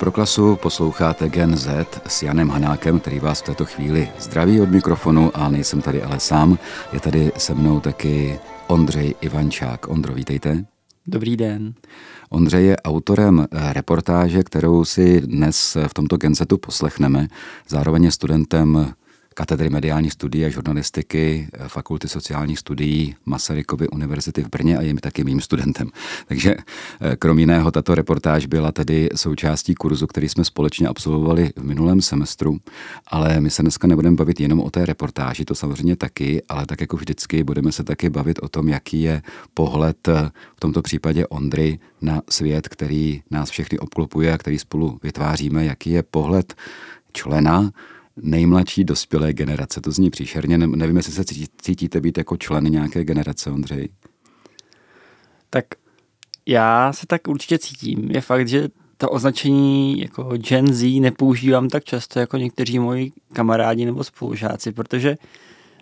Na Proklasu posloucháte Gen Z s Janem Hanákem, který vás v této chvíli zdraví od mikrofonu a nejsem tady ale sám. Je tady se mnou taky Ondřej Ivančák. Ondro, vítejte. Dobrý den. Ondřej je autorem reportáže, kterou si dnes v tomto Genzetu poslechneme. Zároveň je studentem katedry mediální studie a žurnalistiky Fakulty sociálních studií Masarykovy univerzity v Brně a je mi taky mým studentem. Takže eh, krom jiného tato reportáž byla tedy součástí kurzu, který jsme společně absolvovali v minulém semestru, ale my se dneska nebudeme bavit jenom o té reportáži, to samozřejmě taky, ale tak jako vždycky budeme se taky bavit o tom, jaký je pohled eh, v tomto případě Ondry na svět, který nás všechny obklopuje a který spolu vytváříme, jaký je pohled člena nejmladší dospělé generace. To zní příšerně. Nevím, jestli se cítíte být jako člen nějaké generace, Ondřej. Tak já se tak určitě cítím. Je fakt, že to označení jako Gen Z nepoužívám tak často jako někteří moji kamarádi nebo spolužáci, protože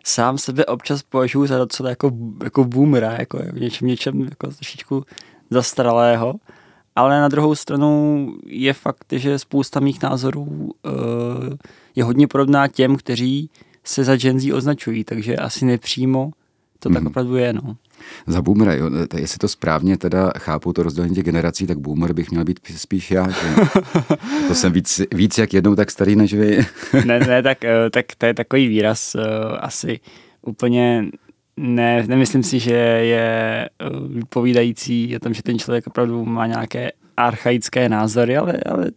sám sebe občas považuji za docela jako, jako boomera, jako v něčem, něčem jako trošičku zastaralého. Ale na druhou stranu je fakt, že spousta mých názorů uh, je hodně podobná těm, kteří se za Gen Z označují, takže asi nepřímo to tak mm. opravdu je. No. Za boomera, jo, jestli to správně teda chápu to rozdělení těch generací, tak boomer bych měl být spíš já. Že? to jsem víc, víc jak jednou tak starý než vy. ne, ne, tak, eh, tak to je takový výraz uh, asi úplně ne, nemyslím si, že je povídající o tom, že ten člověk opravdu má nějaké archaické názory, ale, ale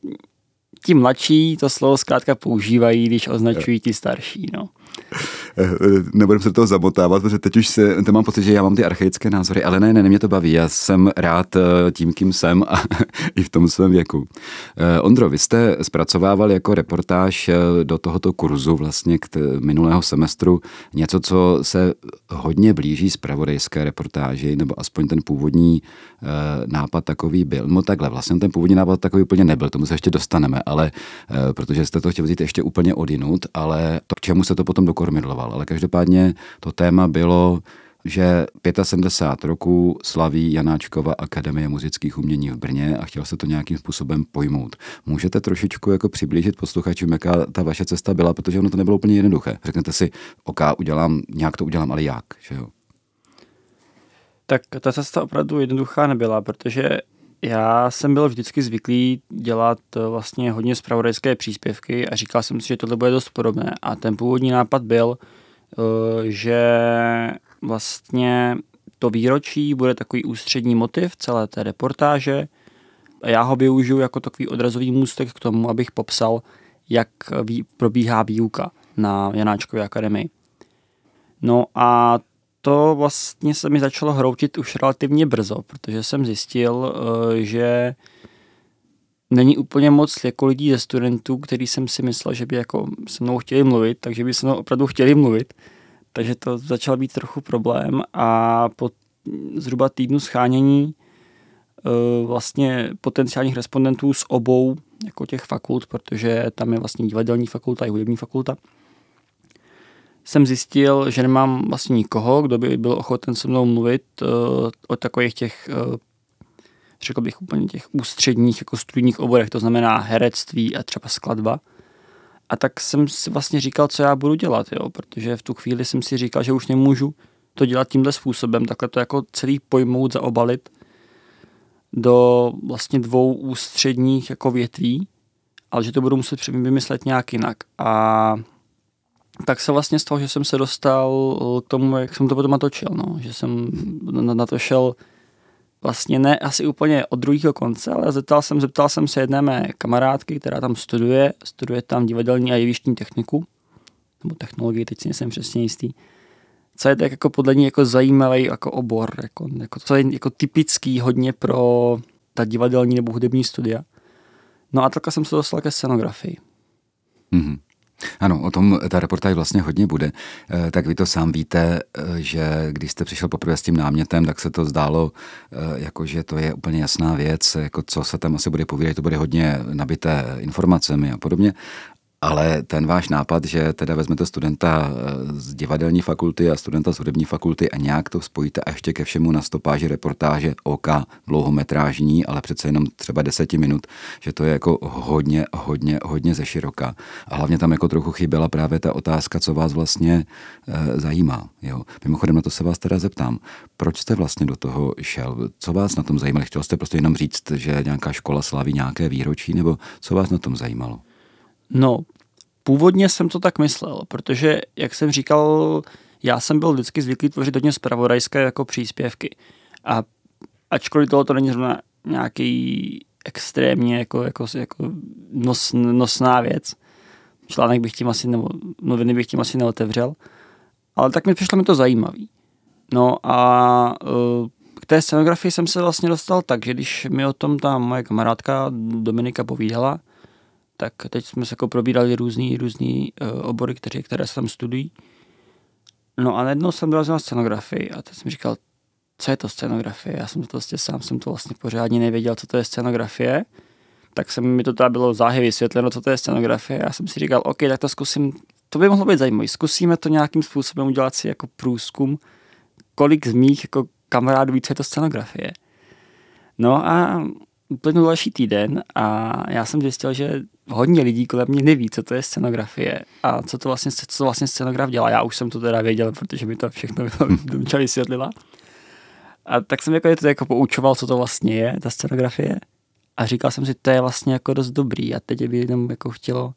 ti mladší to slovo zkrátka používají, když označují ti starší. No. Eh, eh, nebudeme se do toho zamotávat, protože teď už se, to mám pocit, že já mám ty archaické názory, ale ne, ne, ne, mě to baví. Já jsem rád eh, tím, kým jsem a i v tom svém věku. Ondro, vy jste zpracovával jako reportáž do tohoto kurzu vlastně k minulého semestru něco, co se hodně blíží z pravodejské reportáži, nebo aspoň ten původní nápad takový byl. No takhle, vlastně ten původní nápad takový úplně nebyl, tomu se ještě dostaneme, ale protože jste to chtěli vzít ještě úplně odinut, ale to, k čemu se to potom dokormidloval. Ale každopádně to téma bylo, že 75 roků slaví Janáčkova Akademie muzických umění v Brně a chtěl se to nějakým způsobem pojmout. Můžete trošičku jako přiblížit posluchačům, jaká ta vaše cesta byla, protože ono to nebylo úplně jednoduché. Řeknete si, OK, udělám, nějak to udělám, ale jak, že jo? Tak ta cesta opravdu jednoduchá nebyla, protože já jsem byl vždycky zvyklý dělat eh, vlastně hodně zpravodajské příspěvky a říkal jsem si, že tohle bude dost podobné. A ten původní nápad byl, eh, že vlastně to výročí bude takový ústřední motiv celé té reportáže já ho využiju jako takový odrazový můstek k tomu, abych popsal, jak probíhá výuka na Janáčkově akademii. No a to vlastně se mi začalo hroutit už relativně brzo, protože jsem zjistil, eh, že není úplně moc jako lidí ze studentů, který jsem si myslel, že by jako se mnou chtěli mluvit, takže by se mnou opravdu chtěli mluvit. Takže to začal být trochu problém a po zhruba týdnu schánění eh, vlastně potenciálních respondentů z obou jako těch fakult, protože tam je vlastně divadelní fakulta i hudební fakulta, jsem zjistil, že nemám vlastně nikoho, kdo by byl ochoten se mnou mluvit uh, o takových těch, uh, řekl bych úplně těch ústředních jako studijních oborech, to znamená herectví a třeba skladba. A tak jsem si vlastně říkal, co já budu dělat, jo, protože v tu chvíli jsem si říkal, že už nemůžu to dělat tímhle způsobem, takhle to jako celý pojmout, zaobalit do vlastně dvou ústředních jako větví, ale že to budu muset vymyslet nějak jinak. A tak se vlastně stalo, že jsem se dostal k tomu, jak jsem to potom natočil, no. že jsem na to šel vlastně ne asi úplně od druhého konce, ale zeptal jsem, zeptal jsem se jedné mé kamarádky, která tam studuje, studuje tam divadelní a jevištní techniku, nebo technologii, teď si nejsem přesně jistý, co je tak jako podle ní jako zajímavý jako obor, jako, jako, co je jako typický hodně pro ta divadelní nebo hudební studia. No a takhle jsem se dostal ke scenografii. Mm-hmm. Ano, o tom ta reportáž vlastně hodně bude. Eh, tak vy to sám víte, eh, že když jste přišel poprvé s tím námětem, tak se to zdálo, eh, jako že to je úplně jasná věc, jako co se tam asi bude povídat, to bude hodně nabité informacemi a podobně. Ale ten váš nápad, že teda vezmete studenta eh, z divadelní fakulty a studenta z hudební fakulty a nějak to spojíte a ještě ke všemu na stopáži reportáže OK dlouhometrážní, ale přece jenom třeba deseti minut, že to je jako hodně, hodně, hodně ze široka. A hlavně tam jako trochu chyběla právě ta otázka, co vás vlastně e, zajímá. Jo. Mimochodem na to se vás teda zeptám. Proč jste vlastně do toho šel? Co vás na tom zajímalo? Chtěl jste prostě jenom říct, že nějaká škola slaví nějaké výročí, nebo co vás na tom zajímalo? No, původně jsem to tak myslel, protože, jak jsem říkal, já jsem byl vždycky zvyklý tvořit hodně zpravodajské jako příspěvky. A ačkoliv toho to není zrovna nějaký extrémně jako, jako, jako nos, nosná věc, článek bych tím asi, nebo noviny bych tím asi neotevřel, ale tak mi přišlo mi to zajímavý. No a uh, k té scenografii jsem se vlastně dostal tak, že když mi o tom ta moje kamarádka Dominika povídala, tak teď jsme se jako probírali různý, různý uh, obory, které, které se tam studují. No a najednou jsem dorazil na scenografii a teď jsem říkal, co je to scenografie? Já jsem to vlastně sám jsem to vlastně pořádně nevěděl, co to je scenografie. Tak se mi to tady bylo záhy vysvětleno, co to je scenografie. Já jsem si říkal, OK, tak to zkusím, to by mohlo být zajímavé. Zkusíme to nějakým způsobem udělat si jako průzkum, kolik z mých jako kamarádů ví, co je to scenografie. No a uplynul další týden a já jsem zjistil, že hodně lidí kolem mě neví, co to je scenografie a co to vlastně, co vlastně scenograf dělá. Já už jsem to teda věděl, protože mi to všechno Domča vysvětlila. A tak jsem jako, je to jako poučoval, co to vlastně je, ta scenografie. A říkal jsem si, to je vlastně jako dost dobrý a teď by jenom jako chtělo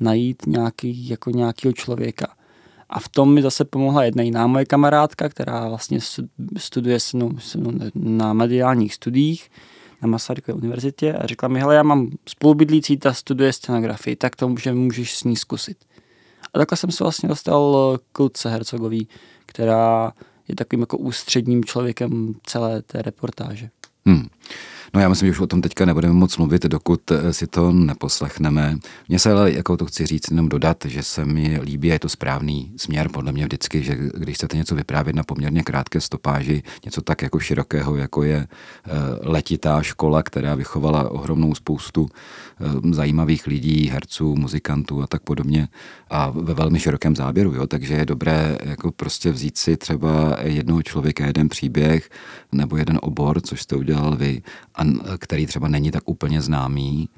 najít nějaký, jako nějakého člověka. A v tom mi zase pomohla jedna jiná moje kamarádka, která vlastně studuje se mnou na mediálních studiích na Masarykové univerzitě a řekla mi, hele, já mám spolubydlící, ta studuje scenografii, tak to může, můžeš s ní zkusit. A takhle jsem se vlastně dostal k Luce Hercogový, která je takovým jako ústředním člověkem celé té reportáže. Hmm. No já myslím, že už o tom teďka nebudeme moc mluvit, dokud eh, si to neposlechneme. Mně se ale, jako to chci říct, jenom dodat, že se mi líbí je to správný směr podle mě vždycky, že když chcete něco vyprávět na poměrně krátké stopáži, něco tak jako širokého, jako je eh, letitá škola, která vychovala ohromnou spoustu eh, zajímavých lidí, herců, muzikantů a tak podobně a ve velmi širokém záběru, jo? takže je dobré jako prostě vzít si třeba jednoho člověka, jeden příběh nebo jeden obor, což jste udělal vy a který třeba není tak úplně známý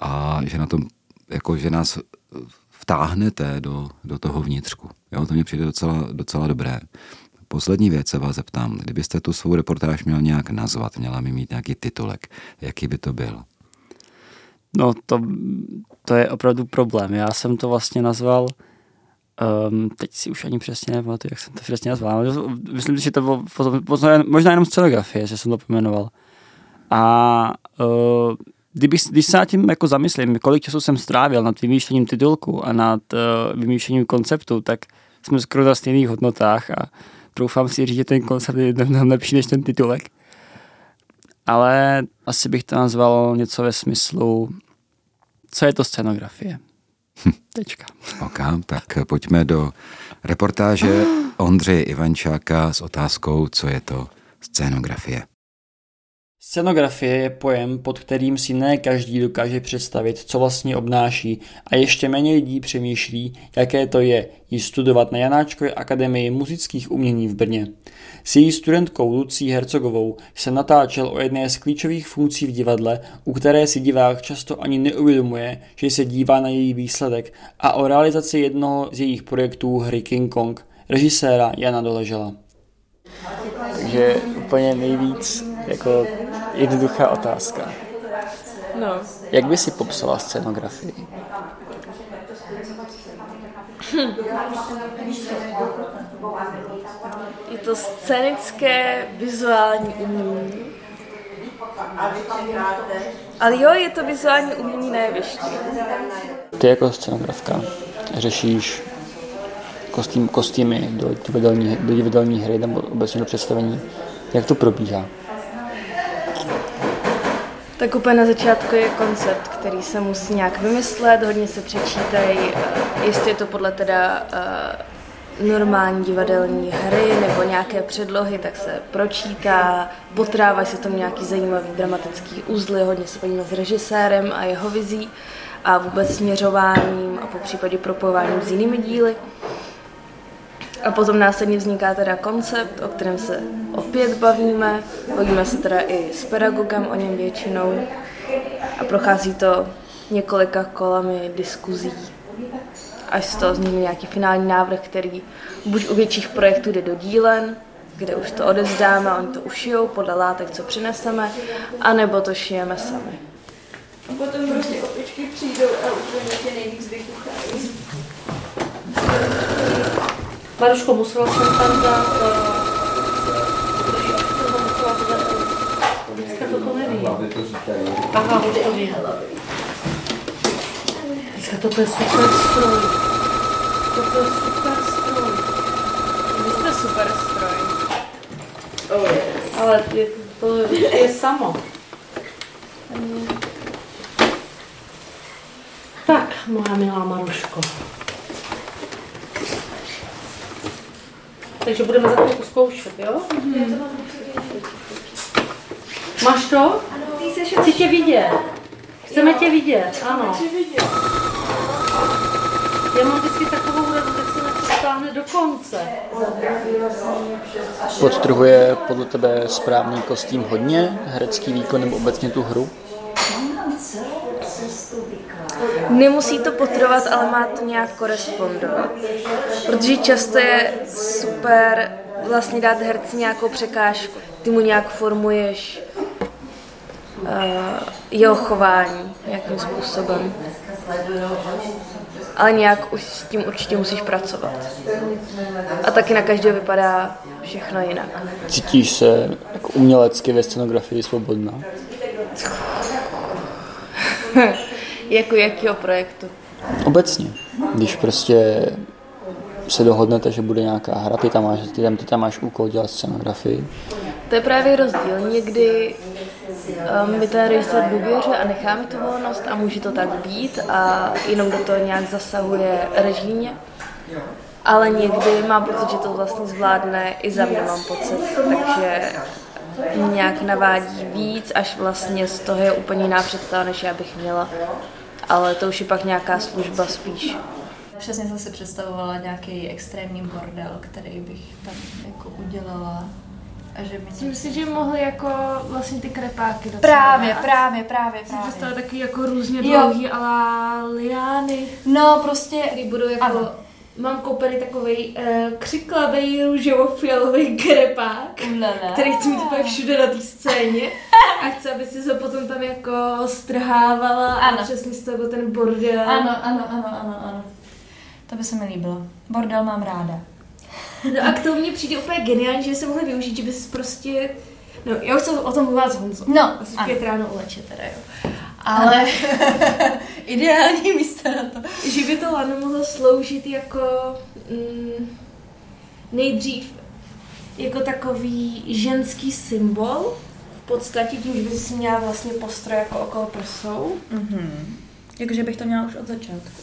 a že na tom, jako že nás vtáhnete do, do toho vnitřku. Jo, to mě přijde docela, docela dobré. Poslední věc se vás zeptám. Kdybyste tu svou reportáž měl nějak nazvat, měla mi mít nějaký titulek, jaký by to byl? No to, to je opravdu problém. Já jsem to vlastně nazval Um, teď si už ani přesně nepamatuju, jak jsem to přesně nazval. Myslím si, že to bylo možná jenom scenografie, že jsem to pojmenoval. A uh, kdyby, když se nad tím jako zamyslím, kolik času jsem strávil nad vymýšlením titulku a nad uh, vymýšlením konceptu, tak jsme skoro na stejných hodnotách a troufám si říct, že ten koncept je mnohem lepší než ten titulek. Ale asi bych to nazval něco ve smyslu, co je to scenografie. Hm. Tečka. Ok, tak pojďme do reportáže Ondřeje Ivančáka s otázkou, co je to scénografie. Scenografie je pojem, pod kterým si ne každý dokáže představit, co vlastně obnáší a ještě méně lidí přemýšlí, jaké to je ji studovat na Janáčkové akademii muzických umění v Brně. S její studentkou Lucí Hercogovou jsem natáčel o jedné z klíčových funkcí v divadle, u které si divák často ani neuvědomuje, že se dívá na její výsledek a o realizaci jednoho z jejich projektů hry King Kong, režiséra Jana Doležela. Takže úplně nejvíc jako jednoduchá otázka. No. Jak by si popsala scenografii? Hm. Je to scénické vizuální umění. Ale jo, je to vizuální umění na jevišti. Ty jako scenografka řešíš kostým, kostýmy do divadelní, do divadelní hry nebo obecně do představení. Jak to probíhá? Tak úplně na začátku je koncept, který se musí nějak vymyslet, hodně se přečítají, eh, jestli je to podle teda uh, normální divadelní hry nebo nějaké předlohy, tak se pročítá, potrávají se tam nějaký zajímavý dramatický uzly, hodně se podíme s režisérem a jeho vizí a vůbec směřováním a po případě propojováním s jinými díly. A potom následně vzniká teda koncept, o kterém se opět bavíme. Bavíme se teda i s pedagogem o něm většinou. A prochází to několika kolami diskuzí, až z toho vznikne nějaký finální návrh, který buď u větších projektů jde do dílen, kde už to odevzdáme a oni to ušijou podle látek, co přineseme, anebo to šijeme sami. A potom prostě opičky přijdou a úplně tě nejvíc vykuchají. Maruško, musela jsem tam dát... Musela zdat, dneska to neví. Aha, oví hlavy. Dneska to je super stroj. To je super stroj. Vy jste super stroj. Oh, yes. Ale je, to je samo. Tak, moja milá Maruško. Takže budeme za chvilku zkoušet, jo? Mm-hmm. Máš to? Ano, Chci tě vidět. Chceme tě vidět, ano. Já mám vždycky takovou radu, tak se něco stáhne do konce. Podtrhuje podle tebe správný kostým hodně, herecký výkon nebo obecně tu hru? Nemusí to potrvat, ale má to nějak korespondovat. Protože často je super vlastně dát herci nějakou překážku. Ty mu nějak formuješ uh, jeho chování nějakým způsobem. Ale nějak už s tím určitě musíš pracovat. A taky na každého vypadá všechno jinak. Cítíš se jako umělecky ve scenografii svobodná? jako jakého projektu? Obecně, když prostě se dohodnete, že bude nějaká hra, ty tam máš, ty tam, ty tam máš úkol dělat scenografii. To je právě rozdíl. Někdy um, mi ten režisér důvěřuje a nechá mi tu volnost a může to tak být a jenom do toho nějak zasahuje režímě. Ale někdy mám pocit, že to vlastně zvládne, i za mě mám pocit, takže nějak navádí víc, až vlastně z toho je úplně jiná představa, než já bych měla. Ale to už je pak nějaká služba spíš. Přesně jsem si představovala nějaký extrémní bordel, který bych tam jako udělala. A že mi Myslím si, že mohly jako vlastně ty krepáky docela Právě, dát. právě, právě, Jsem právě. představila takový jako různě dlouhý ala liány, No prostě, který budou jako... Ano. Mám koupený takový uh, křiklavý růžovo-fialový krepák, který chci mít úplně všude na té scéně a chci, aby si ho potom tam jako strhávala Ano. a přesně z toho byl ten bordel. Ano, ano, ano, ano, ano. To by se mi líbilo. Bordel mám ráda. No a k tomu mně přijde úplně geniální, že se mohli využít, že bys prostě... No, já už jsem o tom mluvila s Honzou. No, Asi ano. pět ráno u leče teda, jo. Ale ideální místo na to. že by to lano mohlo sloužit jako mm, nejdřív jako takový ženský symbol, v podstatě tím, že by si měla vlastně postroj jako okolo prsou. Mhm. Jakože bych to měla už od začátku.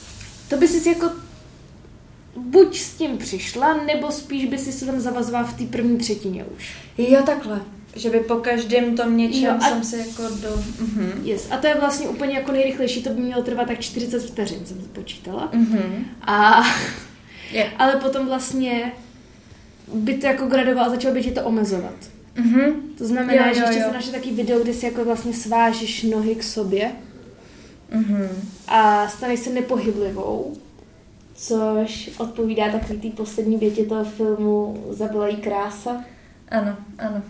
To by si jako buď s tím přišla, nebo spíš by si se tam zavazovala v té první třetině už. Jo, takhle. Že by po každém tom něčem Jo, a- jsem si jako do... Mhm. Yes. A to je vlastně úplně jako nejrychlejší, to by mělo trvat tak 40 vteřin, jsem počítala. Mhm. A, Je. ale potom vlastně by to jako gradoval a začalo by tě to omezovat. Mhm. To znamená, Jo, že jo, ještě jo. se naše taky video, kde si jako vlastně svážeš nohy k sobě Mhm. a staneš se nepohyblivou, což odpovídá takový té poslední větě toho filmu Zabila jí krása. Ano, ano.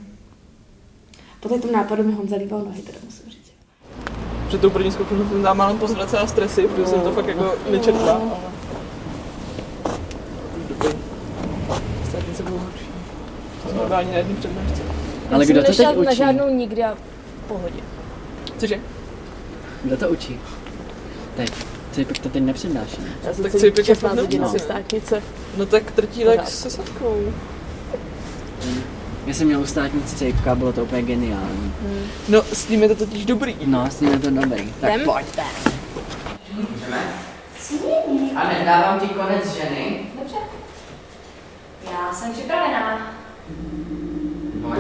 Po tom nápadu mi Honza líbal nohy, teda musím říct. Před tou první zkouškou jsem dám málem na stresy, protože jsem to fakt jako nečetla. Ale... Dobrý. Státnice budou horší. To jsem normálně na jedný přednášce. Ale kdo to teď učí? na žádnou nikdy a v pohodě. Cože? Kdo to učí? Teď. Cejpek to teď nepřednáší. Já tak si pěkně fakt hodin nevím. asi státnice. No tak trtílek se sadkou. Já jsem měl u státnice Cejpka, bylo to úplně geniální. No s tím je to totiž dobrý. No, s tím je to dobrý. Tak Jdem? pojďte. A nedávám ti konec ženy. Já jsem připravená. Tak,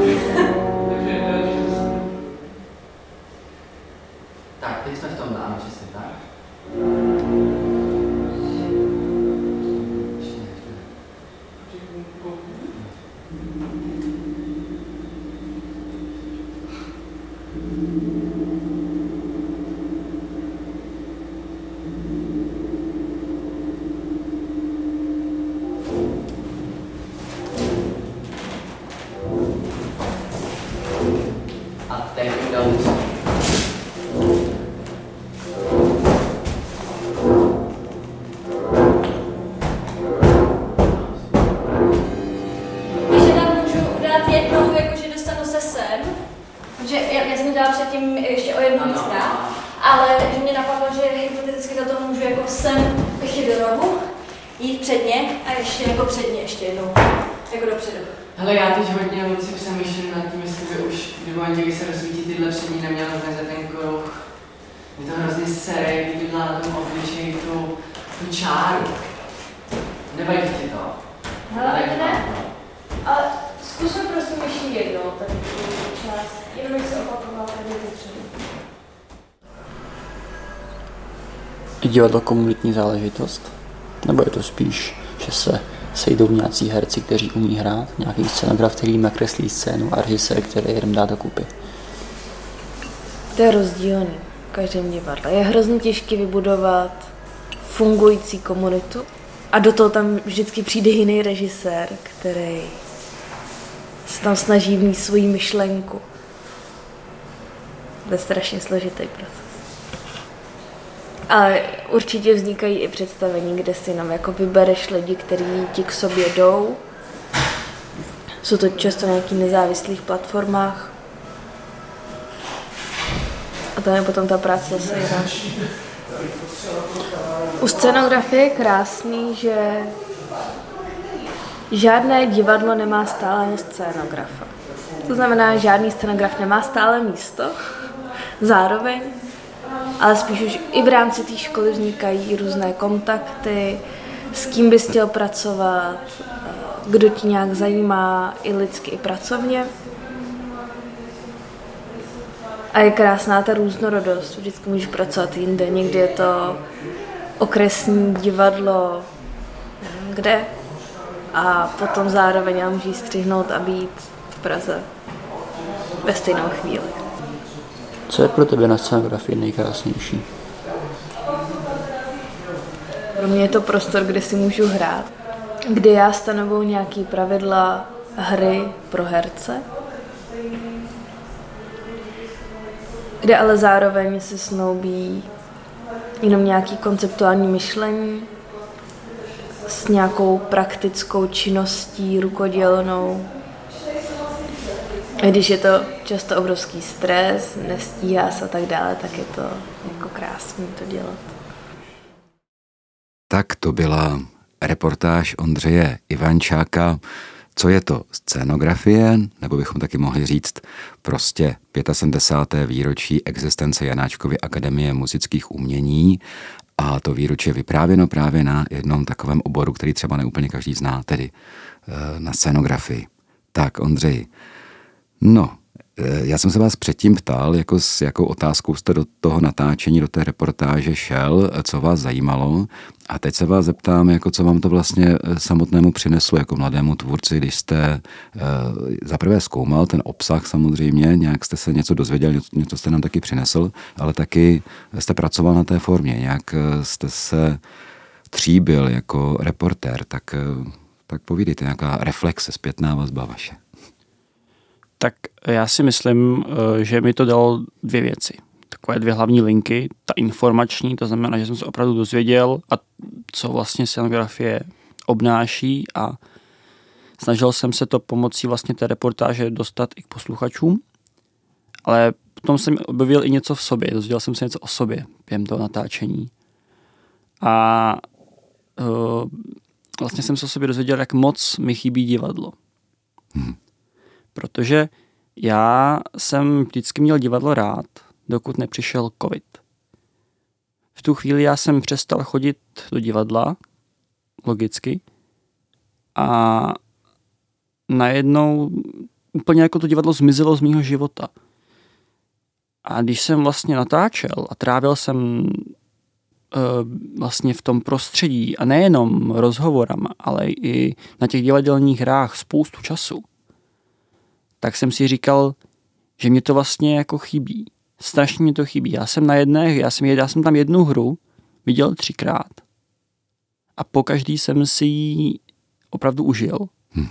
around divadlo komunitní záležitost? Nebo je to spíš, že se sejdou nějací herci, kteří umí hrát, nějaký scenograf, který nakreslí scénu a režisér, který jenom dá dokupy? To je rozdílný v každém divadle. Je hrozně těžké vybudovat fungující komunitu a do toho tam vždycky přijde jiný režisér, který se tam snaží mít svoji myšlenku. To je strašně složitý proces. Ale určitě vznikají i představení, kde si nám jako vybereš lidi, kteří ti k sobě jdou. Jsou to často na nějakých nezávislých platformách. A tam je potom ta práce zase jiná. U scenografie je krásný, že žádné divadlo nemá stálého scénografa. To znamená, že žádný scenograf nemá stále místo. Zároveň ale spíš už i v rámci té školy vznikají různé kontakty, s kým bys chtěl pracovat, kdo ti nějak zajímá i lidsky, i pracovně. A je krásná ta různorodost. Vždycky můžeš pracovat jinde. Někdy je to okresní divadlo, kde. A potom zároveň můžeš střihnout a být v Praze ve stejnou chvíli. Co je pro tebe na scenografii nejkrásnější? Pro mě je to prostor, kde si můžu hrát, kde já stanovuji nějaký pravidla hry pro herce, kde ale zároveň se snoubí jenom nějaký konceptuální myšlení s nějakou praktickou činností rukodělnou, když je to často obrovský stres, nestíhá se a tak dále, tak je to jako krásný to dělat. Tak to byla reportáž Ondřeje Ivančáka. Co je to scénografie, nebo bychom taky mohli říct prostě 75. výročí existence Janáčkovy akademie muzických umění a to výročí je vyprávěno právě na jednom takovém oboru, který třeba neúplně každý zná, tedy eh, na scénografii. Tak, Ondřej, No, eh, já jsem se vás předtím ptal, jako s jakou otázkou jste do toho natáčení, do té reportáže šel, co vás zajímalo. A teď se vás zeptám, jako co vám to vlastně eh, samotnému přineslo jako mladému tvůrci, když jste uh, zaprvé zkoumal ten obsah samozřejmě, nějak jste se něco dozvěděl, něco jste nám taky přinesl, ale taky jste pracoval na té formě, nějak jste se tříbil jako reportér, tak, tak povídejte, nějaká reflexe, zpětná vazba vaše tak já si myslím, eh, že mi to dalo dvě věci. Takové dvě hlavní linky. Ta informační, to znamená, že jsem se opravdu dozvěděl, a co vlastně scenografie obnáší a snažil jsem se to pomocí vlastně té reportáže dostat i k posluchačům, ale potom jsem objevil i něco v sobě, dozvěděl jsem se něco o sobě během toho natáčení. A uh, vlastně jsem se o sobě dozvěděl, jak moc mi chybí divadlo. Hmm protože já jsem vždycky měl divadlo rád, dokud nepřišel covid. V tu chvíli já jsem přestal chodit do divadla, logicky, a najednou úplně jako to divadlo zmizelo z mýho života. A když jsem vlastně natáčel a trávil jsem uh, vlastně v tom prostředí a nejenom rozhovorama, ale i na těch divadelních hrách spoustu času, tak jsem si říkal, že mě to vlastně jako chybí. Strašně mě to chybí. Já jsem na jedné, já jsem, já jsem tam jednu hru viděl třikrát. A po každý jsem si ji opravdu užil. Hmm.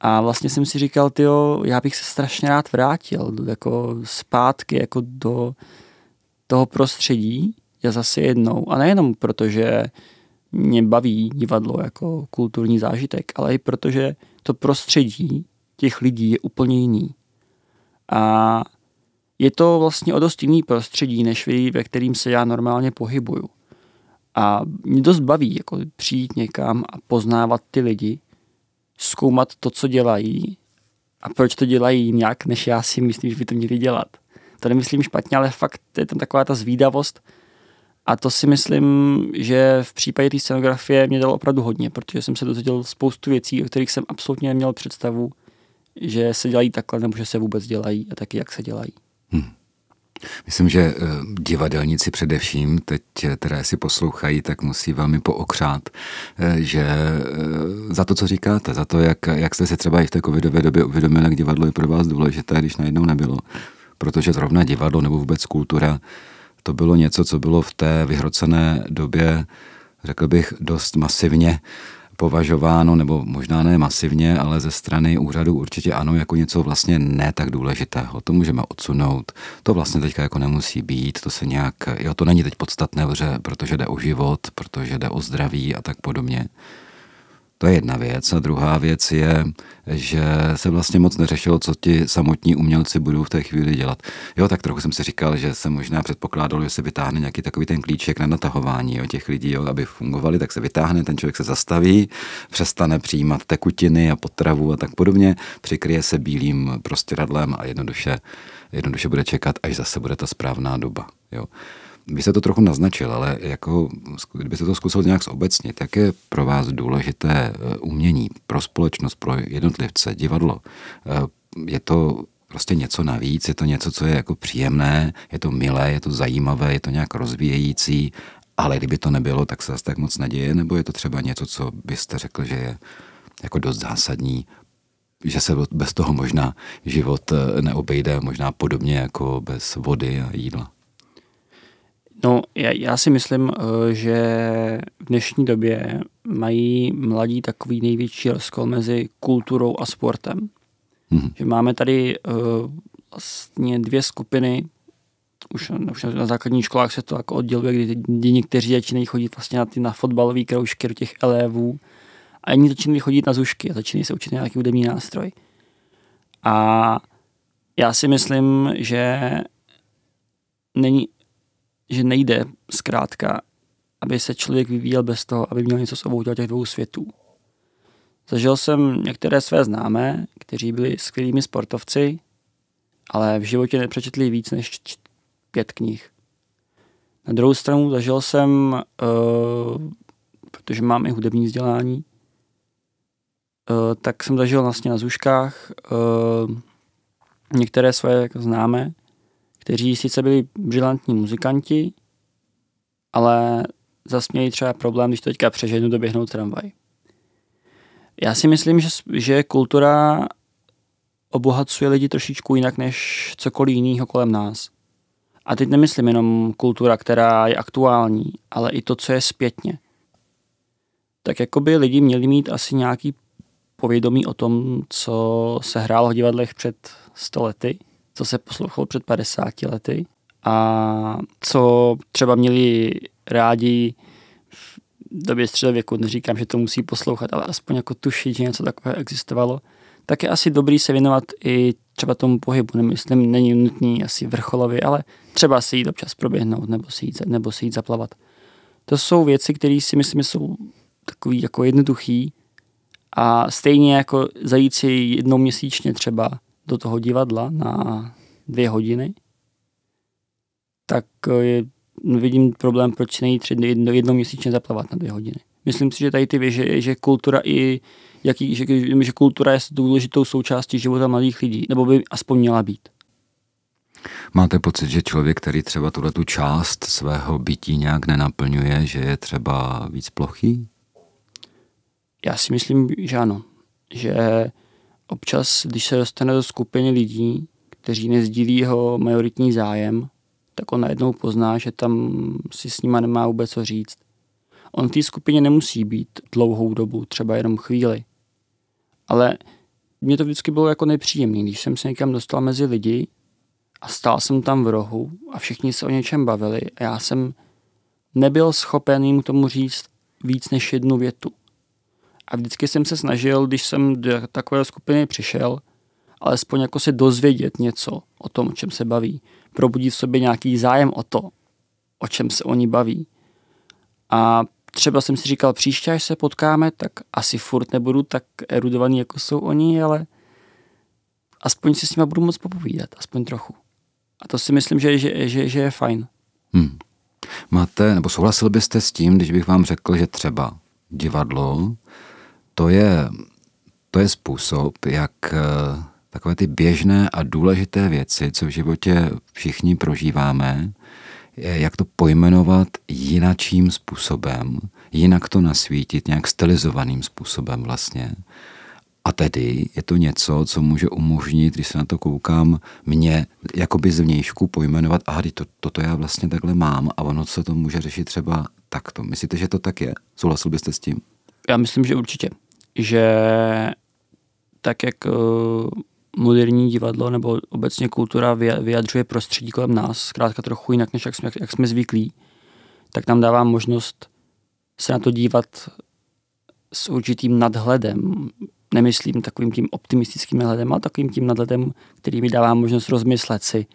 A vlastně jsem si říkal, tyjo, já bych se strašně rád vrátil jako zpátky jako do toho prostředí, já zase jednou. A nejenom proto, že mě baví divadlo jako kulturní zážitek, ale i protože to prostředí těch lidí je úplně jiný. A je to vlastně o dost jiný prostředí, než vy, ve kterým se já normálně pohybuju. A mě dost baví jako přijít někam a poznávat ty lidi, zkoumat to, co dělají a proč to dělají jinak, než já si myslím, že by to měli dělat. To nemyslím špatně, ale fakt je tam taková ta zvídavost a to si myslím, že v případě té scenografie mě dalo opravdu hodně, protože jsem se dozvěděl spoustu věcí, o kterých jsem absolutně neměl představu, že se dělají takhle, nebo že se vůbec dělají a taky jak se dělají. Hmm. Myslím, že eh, divadelníci především, teď eh, které si poslouchají, tak musí velmi pookřát, eh, že za to, co říkáte, za to, jak, jak jste si třeba i v té covidové době uvědomili, jak divadlo je pro vás důležité, když najednou nebylo. Protože zrovna divadlo nebo vůbec kultura, to bylo něco, co bylo v té vyhrocené době, řekl bych, dost masivně považováno, nebo možná ne masivně, ale ze strany úřadu určitě ano, jako něco vlastně ne tak důležitého. To můžeme odsunout. To vlastně teďka jako nemusí být, to se nějak, jo, to není teď podstatné, protože jde o život, protože jde o zdraví a tak podobně. To je jedna věc. A druhá věc je, že se vlastně moc neřešilo, co ti samotní umělci budou v té chvíli dělat. Jo, tak trochu jsem si říkal, že se možná předpokládalo, že se vytáhne nějaký takový ten klíček na natahování jo, těch lidí, jo, aby fungovali, tak se vytáhne, ten člověk se zastaví, přestane přijímat tekutiny a potravu a tak podobně, přikryje se bílým prostěradlem a jednoduše, jednoduše bude čekat, až zase bude ta správná doba. Jo. Vy se to trochu naznačil, ale jako, kdyby se to zkusil nějak zobecnit, jak je pro vás důležité eh, umění pro společnost, pro jednotlivce, divadlo? Eh, je to prostě něco navíc, je to něco, co je jako příjemné, je to milé, je to zajímavé, je to nějak rozvíjející, ale kdyby to nebylo, tak se zase tak moc neděje, nebo je to třeba něco, co byste řekl, že je jako dost zásadní, že se bez toho možná život eh, neobejde, možná podobně jako bez vody a jídla? No, já, já si myslím, eh, že v dnešní době mají mladí takový největší rozkol mezi kulturou a sportem. Mm-hmm. Že máme tady uh, vlastně dvě skupiny, už, už na základních školách se to jako odděluje, kdy, kdy někteří začínají chodit vlastně na ty na fotbalové kroužky do těch elevů a jiní začínají chodit na zušky a začínají se učit nějaký hudební nástroj. A já si myslím, že není že nejde zkrátka, aby se člověk vyvíjel bez toho, aby měl něco s obou těch dvou světů. Zažil jsem některé své známé, kteří byli skvělými sportovci, ale v životě nepřečetli víc než pět knih. Na druhou stranu zažil jsem, uh, protože mám i hudební vzdělání, uh, tak jsem zažil vlastně na zuškách uh, některé své jako známé, kteří sice byli brilantní muzikanti, ale zase měli třeba problém, když to teďka přeženu doběhnout tramvaj. Já si myslím, že, že kultura obohacuje lidi trošičku jinak než cokoliv jiného kolem nás. A teď nemyslím jenom kultura, která je aktuální, ale i to, co je zpětně. Tak jako by lidi měli mít asi nějaký povědomí o tom, co se hrálo v divadlech před stolety, co se poslouchalo před 50 lety a co třeba měli rádi v době středověku, neříkám, že to musí poslouchat, ale aspoň jako tušit, že něco takového existovalo, tak je asi dobrý se věnovat i třeba tomu pohybu. Nemyslím, není nutný asi vrcholově, ale třeba si jít občas proběhnout nebo si jít, nebo si jít zaplavat. To jsou věci, které si myslím, že jsou takový jako jednoduchý a stejně jako zajít si jednou měsíčně třeba do toho divadla na dvě hodiny, tak eh, je, vidím problém, proč nejít jedno, jednou měsíčně zaplavat na dvě hodiny. Myslím si, že tady ty že, že kultura i jaký, že, že kultura je důležitou součástí života mladých lidí, nebo by aspoň měla být. Máte pocit, že člověk, který třeba tuhle tu část svého bytí nějak nenaplňuje, že je třeba víc plochý? Já si myslím, že ano. Že občas, když se dostane do skupiny lidí, kteří nezdílí jeho majoritní zájem, tak on najednou pozná, že tam si s nima nemá vůbec co říct. On v té skupině nemusí být dlouhou dobu, třeba jenom chvíli. Ale mně to vždycky bylo jako nepříjemné, když jsem se někam dostal mezi lidi a stál jsem tam v rohu a všichni se o něčem bavili a já jsem nebyl schopen jim tomu říct víc než jednu větu. A vždycky jsem se snažil, když jsem do takové skupiny přišel, alespoň jako si dozvědět něco o tom, o čem se baví. Probudit v sobě nějaký zájem o to, o čem se oni baví. A třeba jsem si říkal, příště, až se potkáme, tak asi furt nebudu tak erudovaný, jako jsou oni, ale aspoň si s nimi budu moc popovídat, aspoň trochu. A to si myslím, že, že, že, že je fajn. Hmm. Máte, nebo souhlasil byste s tím, když bych vám řekl, že třeba divadlo, to je, to je způsob, jak eh, takové ty běžné a důležité věci, co v životě všichni prožíváme, jak to pojmenovat jinačím způsobem, jinak to nasvítit, nějak stylizovaným způsobem vlastně. A tedy je to něco, co může umožnit, když se na to koukám, mě jakoby zvnějšku pojmenovat, aha, to, toto já vlastně takhle mám a ono se to může řešit třeba takto. Myslíte, že to tak je? Souhlasil byste s tím? Já myslím, že určitě. Že tak, jak uh, moderní divadlo nebo obecně kultura vyjadřuje prostředí kolem nás, zkrátka trochu jinak, než jak jsme, jak jsme zvyklí, tak nám dává možnost se na to dívat s určitým nadhledem, nemyslím takovým tím optimistickým nadhledem, ale takovým tím nadhledem, který mi dává možnost rozmyslet si,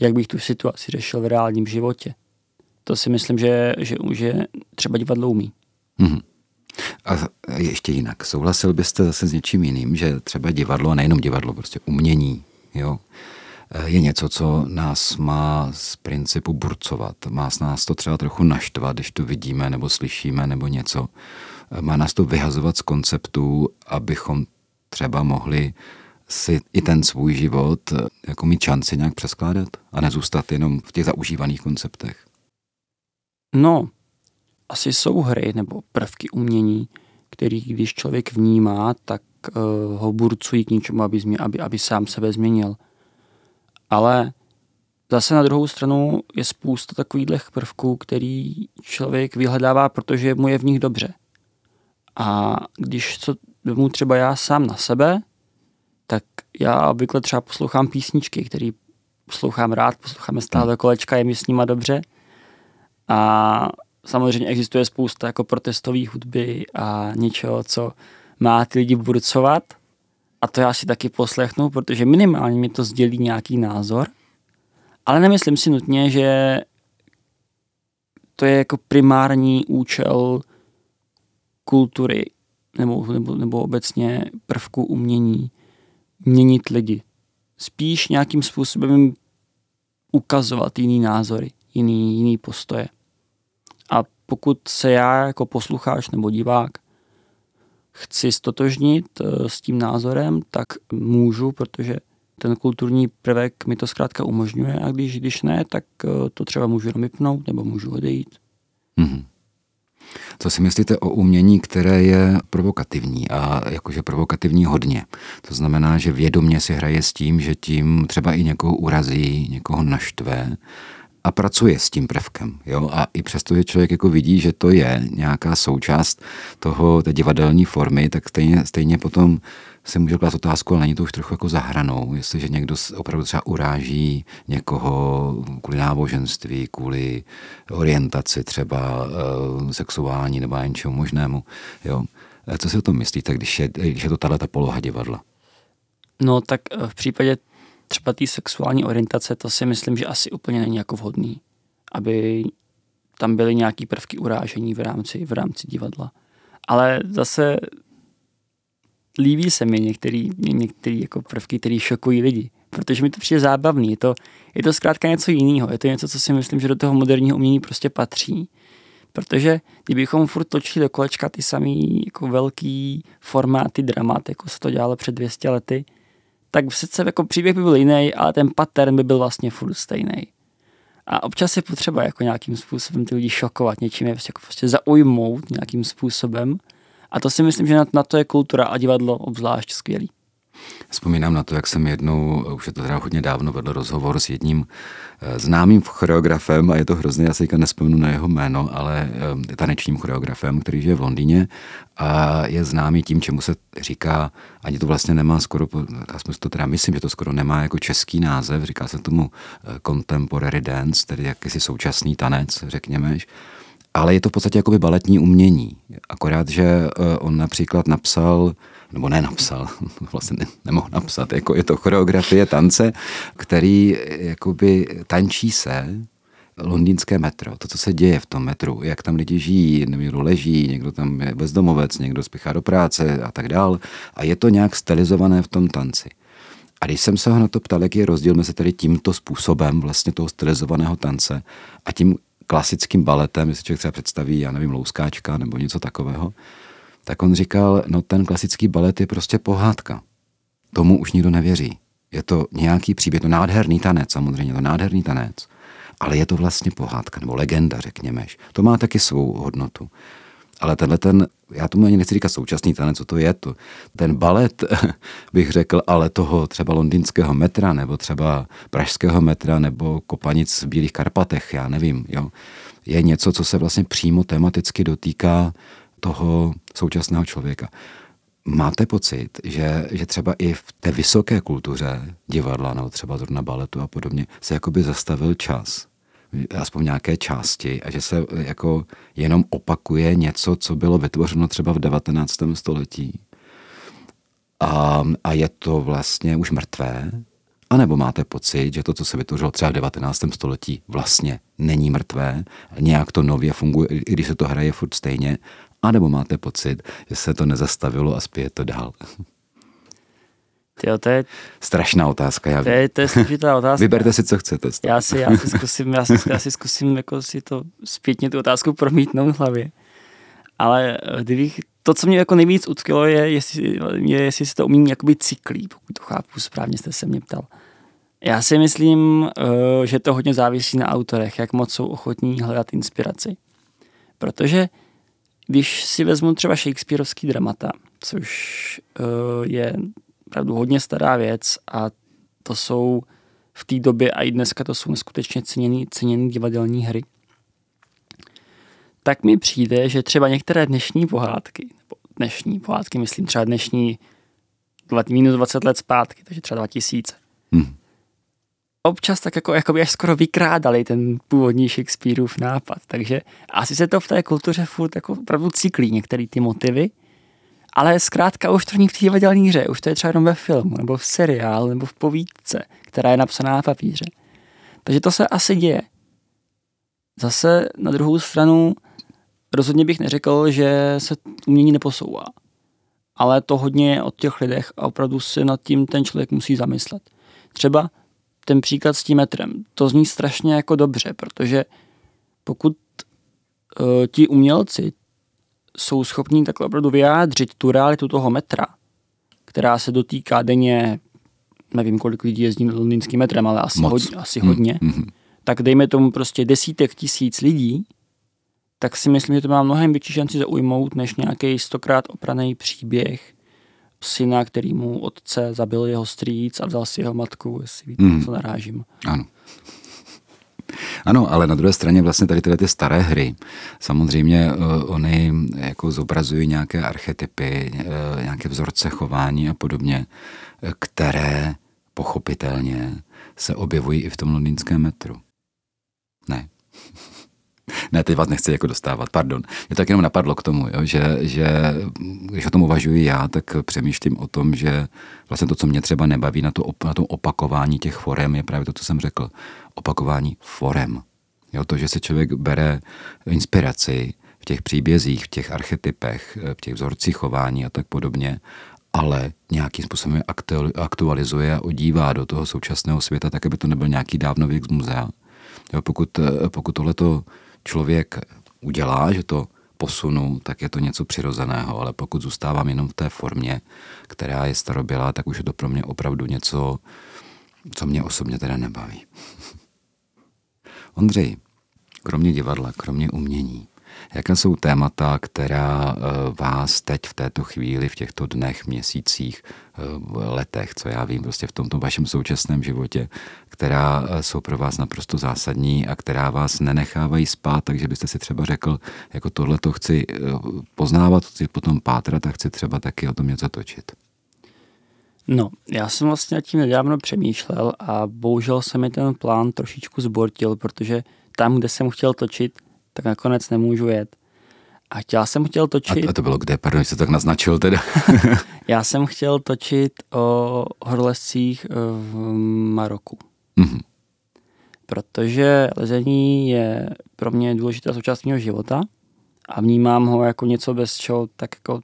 jak bych tu situaci řešil v reálním životě. To si myslím, že, že, že třeba divadlo umí. Mm-hmm. A ještě jinak, souhlasil byste zase s něčím jiným, že třeba divadlo, a nejenom divadlo, prostě umění, jo, je něco, co nás má z principu burcovat. Má s nás to třeba trochu naštvat, když to vidíme nebo slyšíme nebo něco. Má nás to vyhazovat z konceptů, abychom třeba mohli si i ten svůj život jako mít šanci nějak přeskládat a nezůstat jenom v těch zaužívaných konceptech. No, asi jsou hry nebo prvky umění, který když člověk vnímá, tak uh, ho burcují k něčemu, aby, změ, aby, aby sám sebe změnil. Ale zase na druhou stranu je spousta takových prvků, který člověk vyhledává, protože mu je v nich dobře. A když to mu třeba já sám na sebe, tak já obvykle třeba poslouchám písničky, které poslouchám rád, posloucháme stále kolečka, je mi s nima dobře. A samozřejmě existuje spousta jako protestové hudby a něčeho, co má ty lidi burcovat. A to já si taky poslechnu, protože minimálně mi to sdělí nějaký názor. Ale nemyslím si nutně, že to je jako primární účel kultury nebo, nebo, nebo obecně prvku umění měnit lidi. Spíš nějakým způsobem ukazovat jiný názory, jiný, jiný postoje. Pokud se já jako posluchač nebo divák chci stotožnit eh, s tím názorem, tak můžu, protože ten kulturní prvek mi to zkrátka umožňuje a když, když ne, tak eh, to třeba můžu jenom vypnout nebo můžu odejít. Mm-hmm. Co si myslíte o umění, které je provokativní a jakože provokativní hodně? To znamená, že vědomně si hraje s tím, že tím třeba i někoho urazí, někoho naštve a pracuje s tím prvkem. Jo? A i přesto, že člověk jako vidí, že to je nějaká součást toho, té divadelní formy, tak stejně, stejně potom se může klást otázku, ale není to už trochu jako zahranou, jestliže někdo opravdu třeba uráží někoho kvůli náboženství, kvůli orientaci třeba e, sexuální nebo něčemu možnému. Jo? Co si o tom myslíte, když je, když je to tahle ta poloha divadla? No tak v případě třeba té sexuální orientace, to si myslím, že asi úplně není jako vhodný, aby tam byly nějaký prvky urážení v rámci, v rámci divadla. Ale zase líbí se mi některý, některý jako prvky, které šokují lidi, protože mi to přijde zábavný. Je to, je to zkrátka něco jiného. Je to něco, co si myslím, že do toho moderního umění prostě patří. Protože kdybychom furt točili do kolečka ty samý jako velký formáty dramat, jako se to dělalo před 200 lety, tak sice jako příběh by byl jiný, ale ten pattern by byl vlastně furt stejný. A občas je potřeba jako nějakým způsobem ty lidi šokovat, něčím je prostě, jako prostě zaujmout nějakým způsobem. A to si myslím, že na, na to je kultura a divadlo obzvlášť skvělý. Vzpomínám na to, jak jsem jednou, už je to teda hodně dávno, vedl rozhovor s jedním eh, známým choreografem a je to hrozně, já si nespomenu na jeho jméno, ale eh, tanečním choreografem, který žije v Londýně a je známý tím, čemu se říká, ani to vlastně nemá skoro, aspoň to teda myslím, že to skoro nemá jako český název, říká se tomu eh, contemporary dance, tedy jakýsi současný tanec, řekněme, ale je to v podstatě jakoby baletní umění. Akorát, že on například napsal nebo nenapsal, vlastně ne, nemohl napsat, jako je to choreografie tance, který jakoby tančí se londýnské metro, to, co se děje v tom metru, jak tam lidi žijí, někdo leží, někdo tam je bezdomovec, někdo spěchá do práce a tak dál. A je to nějak stylizované v tom tanci. A když jsem se ho na to ptal, jaký je rozdíl mezi tady tímto způsobem vlastně toho stylizovaného tance a tím klasickým baletem, jestli člověk třeba představí, já nevím, louskáčka nebo něco takového, tak on říkal, no ten klasický balet je prostě pohádka. Tomu už nikdo nevěří. Je to nějaký příběh, to nádherný tanec, samozřejmě, to nádherný tanec, ale je to vlastně pohádka, nebo legenda, řekněme. To má taky svou hodnotu. Ale tenhle ten, já tomu ani nechci říkat současný tanec, co to je to. Ten balet, bych řekl, ale toho třeba londýnského metra, nebo třeba pražského metra, nebo kopanic v Bílých Karpatech, já nevím, jo. Je něco, co se vlastně přímo tematicky dotýká toho současného člověka. Máte pocit, že, že třeba i v té vysoké kultuře divadla, nebo třeba zrovna baletu a podobně, se jakoby zastavil čas, aspoň nějaké části, a že se jako jenom opakuje něco, co bylo vytvořeno třeba v 19. století. A, a je to vlastně už mrtvé, a nebo máte pocit, že to, co se vytvořilo třeba v 19. století, vlastně není mrtvé, nějak to nově funguje, i když se to hraje furt stejně, a nebo máte pocit, že se to nezastavilo a spěje to dál? Tyjo, to je... Strašná otázka, já to je, to je složitá otázka. Vyberte si, co chcete. Já si, já si zkusím, já si, já si zkusím jako si to zpětně tu otázku promítnout v hlavě. Ale eh, kdybych, to, co mě jako nejvíc utkilo, je, jestli, je, jestli se to umí jakoby cyklí, pokud to chápu správně, jste se mě ptal. Já si myslím, eh, že to hodně závisí na autorech, jak moc jsou ochotní hledat inspiraci. Protože když si vezmu třeba Shakespeareovský dramata, což uh, je opravdu hodně stará věc a to jsou v té době a i dneska to jsou neskutečně ceněný, ceněný divadelní hry, tak mi přijde, že třeba některé dnešní pohádky, nebo dnešní pohádky, myslím třeba dnešní minus 20 let zpátky, takže třeba 2000, hmm občas tak jako, jako by až skoro vykrádali ten původní Shakespeareův nápad. Takže asi se to v té kultuře furt jako opravdu cyklí některé ty motivy, ale zkrátka už to není v té divadelní hře, už to je třeba jenom ve filmu, nebo v seriálu, nebo v povídce, která je napsaná na papíře. Takže to se asi děje. Zase na druhou stranu rozhodně bych neřekl, že se umění neposouvá. Ale to hodně je od těch lidech a opravdu si nad tím ten člověk musí zamyslet. Třeba ten příklad s tím metrem, to zní strašně jako dobře, protože pokud uh, ti umělci jsou schopní takhle opravdu vyjádřit tu realitu toho metra, která se dotýká denně, nevím, kolik lidí jezdí londýnským metrem, ale asi, hodně, asi hmm. hodně, mm-hmm. tak dejme tomu prostě desítek tisíc lidí, tak si myslím, že to má mnohem větší šanci zaujmout, než nějaký stokrát opraný příběh, syna, který mu otce zabil jeho strýc a vzal si jeho matku, jestli víte, mm. co narážím. Ano. Ano, ale na druhé straně vlastně tady tyhle ty staré hry, samozřejmě uh, oni jako zobrazují nějaké archetypy, uh, nějaké vzorce chování a podobně, které pochopitelně se objevují i v tom londýnském metru. Ne. Ne, teď vás nechci jako dostávat, pardon. Mě tak jenom napadlo k tomu, jo, že, že když o tom uvažuji já, tak přemýšlím o tom, že vlastně to, co mě třeba nebaví na, to, na tom opakování těch forem, je právě to, co jsem řekl. Opakování forem. Jo, to, že se člověk bere inspiraci v těch příbězích, v těch archetypech, v těch vzorcích chování a tak podobně, ale nějakým způsobem aktualizuje a odívá do toho současného světa, tak aby to nebyl nějaký dávnověk z muzea. Jo, pokud, pokud tohleto člověk udělá, že to posunu, tak je to něco přirozeného, ale pokud zůstávám jenom v té formě, která je starobělá, tak už je to pro mě opravdu něco, co mě osobně teda nebaví. Ondřej, kromě divadla, kromě umění, Jaké jsou témata, která eh, vás teď v této chvíli, v těchto dnech, měsících, eh, letech, co já vím, prostě v tomto vašem současném životě, která eh, jsou pro vás naprosto zásadní a která vás nenechávají spát, takže byste si třeba řekl, jako tohle to chci poznávat, chci potom pátrat a chci třeba taky o tom něco točit. No, já jsem vlastně nad tím nedávno přemýšlel a bohužel se mi ten plán trošičku zbortil, protože tam, kde jsem chtěl točit, tak nakonec nemůžu jet. A chtěl jsem chtěl točit... A, to bylo kde? Pardon, jste tak naznačil teda. já jsem chtěl točit o horolezcích eh, v Maroku. Mm-hmm. Protože lezení je pro mě důležitá součást mého života a vnímám ho jako něco, bez čeho tak jako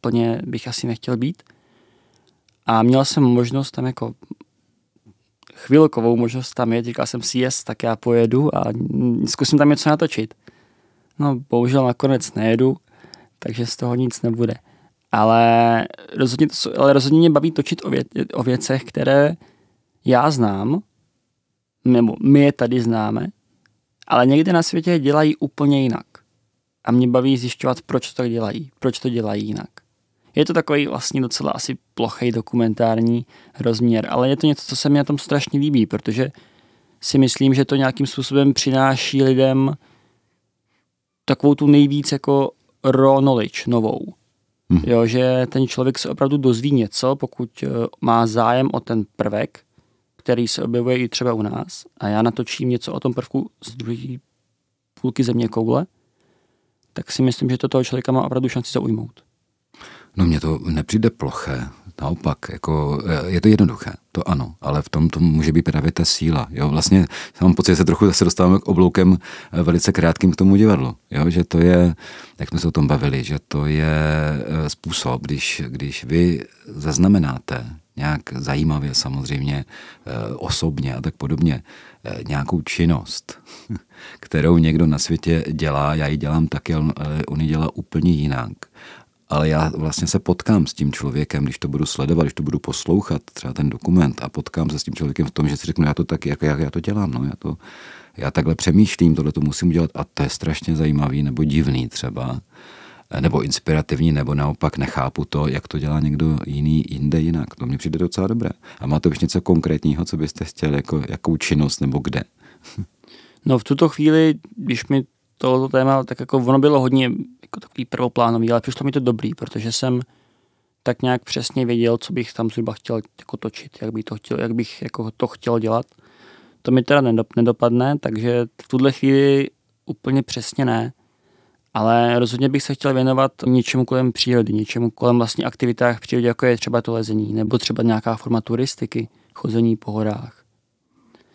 plně bych asi nechtěl být. A měl jsem možnost tam jako chvilkovou možnost tam jet, říkal jsem si, jest, tak já pojedu a zkusím tam něco natočit. No, bohužel nakonec nejedu, takže z toho nic nebude. Ale rozhodně, ale rozhodně mě baví točit o, vě, o věcech, které já znám, nebo my je tady známe, ale někde na světě je dělají úplně jinak. A mě baví zjišťovat, proč to dělají, proč to dělají jinak. Je to takový vlastně docela asi plochý dokumentární rozměr, ale je to něco, co se mi na tom strašně líbí, protože si myslím, že to nějakým způsobem přináší lidem takovou tu nejvíc jako raw knowledge novou. Hmm. Jo, že ten člověk se opravdu dozví něco, pokud eh, má zájem o ten prvek, který se objevuje i třeba u nás a já natočím něco o tom prvku z druhé půlky země koule, tak si myslím, že to toho člověka má opravdu šanci zaujmout. No mně to nepřijde ploché, naopak, jako eh, je to jednoduché, to ano, ale v tom to může být právě ta síla. Jo? Vlastně mám pocit, že se trochu zase dostáváme k obloukem eh, velice krátkým k tomu divadlu. Jo? Že to je, jak jsme se o tom bavili, že to je eh, způsob, když, když vy zaznamenáte nějak zajímavě samozřejmě, osobně a tak podobně, nějakou činnost, kterou někdo na světě dělá, já ji dělám taky, ale on ji dělá úplně jinak ale já vlastně se potkám s tím člověkem, když to budu sledovat, když to budu poslouchat, třeba ten dokument a potkám se s tím člověkem v tom, že si řeknu, já to tak, jak, jak já to dělám, no, já, to, já takhle přemýšlím, tohle to musím udělat a to je strašně zajímavý nebo divný třeba, nebo inspirativní, nebo naopak nechápu to, jak to dělá někdo jiný jinde jinak. To mi přijde docela dobré. A máte už něco konkrétního, co byste chtěli, jako, jakou činnost nebo kde? No v tuto chvíli, když mi tohoto téma, tak jako ono bylo hodně jako takový prvoplánový, ale přišlo mi to dobrý, protože jsem tak nějak přesně věděl, co bych tam zhruba chtěl jako točit, jak bych to chtěl, jak bych jako to chtěl dělat. To mi teda nedopadne, takže v tuhle chvíli úplně přesně ne. Ale rozhodně bych se chtěl věnovat něčemu kolem přírody, něčemu kolem vlastně aktivitách v přírodě, jako je třeba to lezení, nebo třeba nějaká forma turistiky, chození po horách.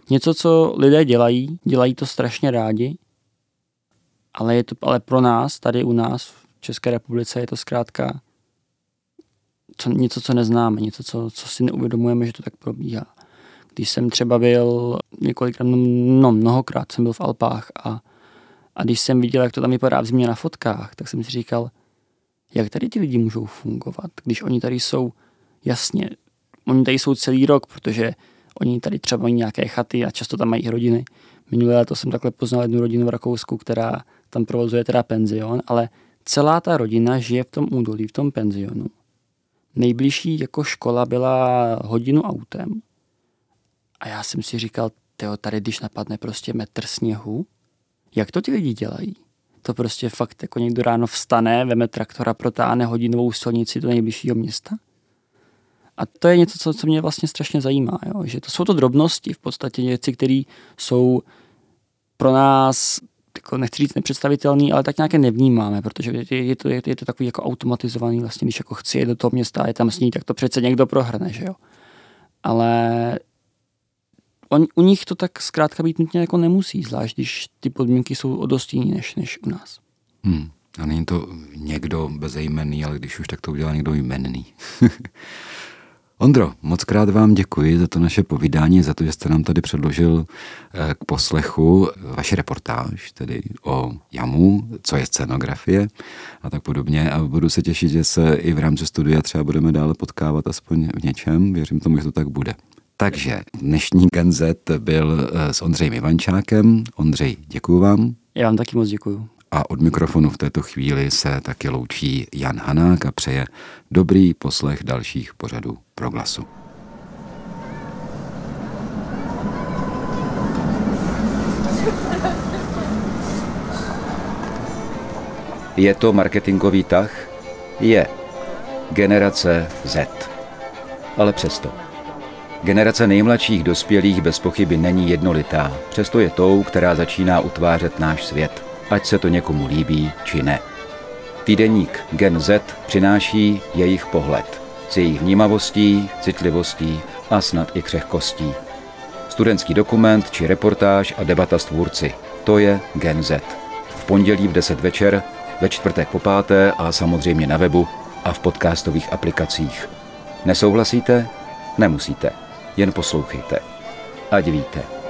Něco, co lidé dělají, dělají to strašně rádi ale, je to, ale pro nás, tady u nás v České republice, je to zkrátka co, něco, co neznáme, něco, co, co si neuvědomujeme, že to tak probíhá. Když jsem třeba byl několikrát, no, no mnohokrát jsem byl v Alpách a, a když jsem viděl, jak to tam vypadá v zimě na fotkách, tak jsem si říkal, jak tady ty lidi můžou fungovat, když oni tady jsou, jasně, oni tady jsou celý rok, protože oni tady třeba mají nějaké chaty a často tam mají rodiny. Minulé léto jsem takhle poznal jednu rodinu v Rakousku, která tam provozuje teda penzion, ale celá ta rodina žije v tom údolí, v tom penzionu. Nejbližší jako škola byla hodinu autem. A já jsem si říkal, teo, tady když napadne prostě metr sněhu, jak to ty lidi dělají? To prostě fakt jako někdo ráno vstane, veme traktora, protáhne hodinovou silnici do nejbližšího města. A to je něco, co, co mě vlastně strašně zajímá, jo? že to jsou to drobnosti, v podstatě věci, které jsou pro nás jako nechci říct nepředstavitelný, ale tak nějaké nevnímáme, protože je, je, to, je, je to takový jako automatizovaný, vlastně když jako chci jít do toho města a je tam sní, tak to přece někdo prohrne, že jo. Ale on, u nich to tak zkrátka být nutně jako nemusí, zvlášť když ty podmínky jsou o dost jiný než, než u nás. Hmm. A není to někdo bezejmenný, ale když už tak to udělá někdo jmenný. Ondro, moc krát vám děkuji za to naše povídání, za to, že jste nám tady předložil eh, k poslechu vaši reportáž, tedy o jamu, co je scenografie a tak podobně. A budu se těšit, že se i v rámci studia třeba budeme dále potkávat aspoň v něčem. Věřím tomu, že to tak bude. Takže dnešní Genzet byl eh, s Ondřejem Ivančákem. Ondřej, děkuji vám. Já vám taky moc děkuji. A od mikrofonu v této chvíli se taky loučí Jan Hanák a přeje dobrý poslech dalších pořadů proglasu. Je to marketingový tah? Je. Generace Z. Ale přesto. Generace nejmladších dospělých bez pochyby není jednolitá, přesto je tou, která začíná utvářet náš svět, ať se to někomu líbí či ne. Týdeník Gen Z přináší jejich pohled s jejich vnímavostí, citlivostí a snad i křehkostí. Studentský dokument či reportáž a debata s tvůrci. To je Gen Z. V pondělí v 10 večer, ve čtvrtek po páté a samozřejmě na webu a v podcastových aplikacích. Nesouhlasíte? Nemusíte. Jen poslouchejte. Ať víte.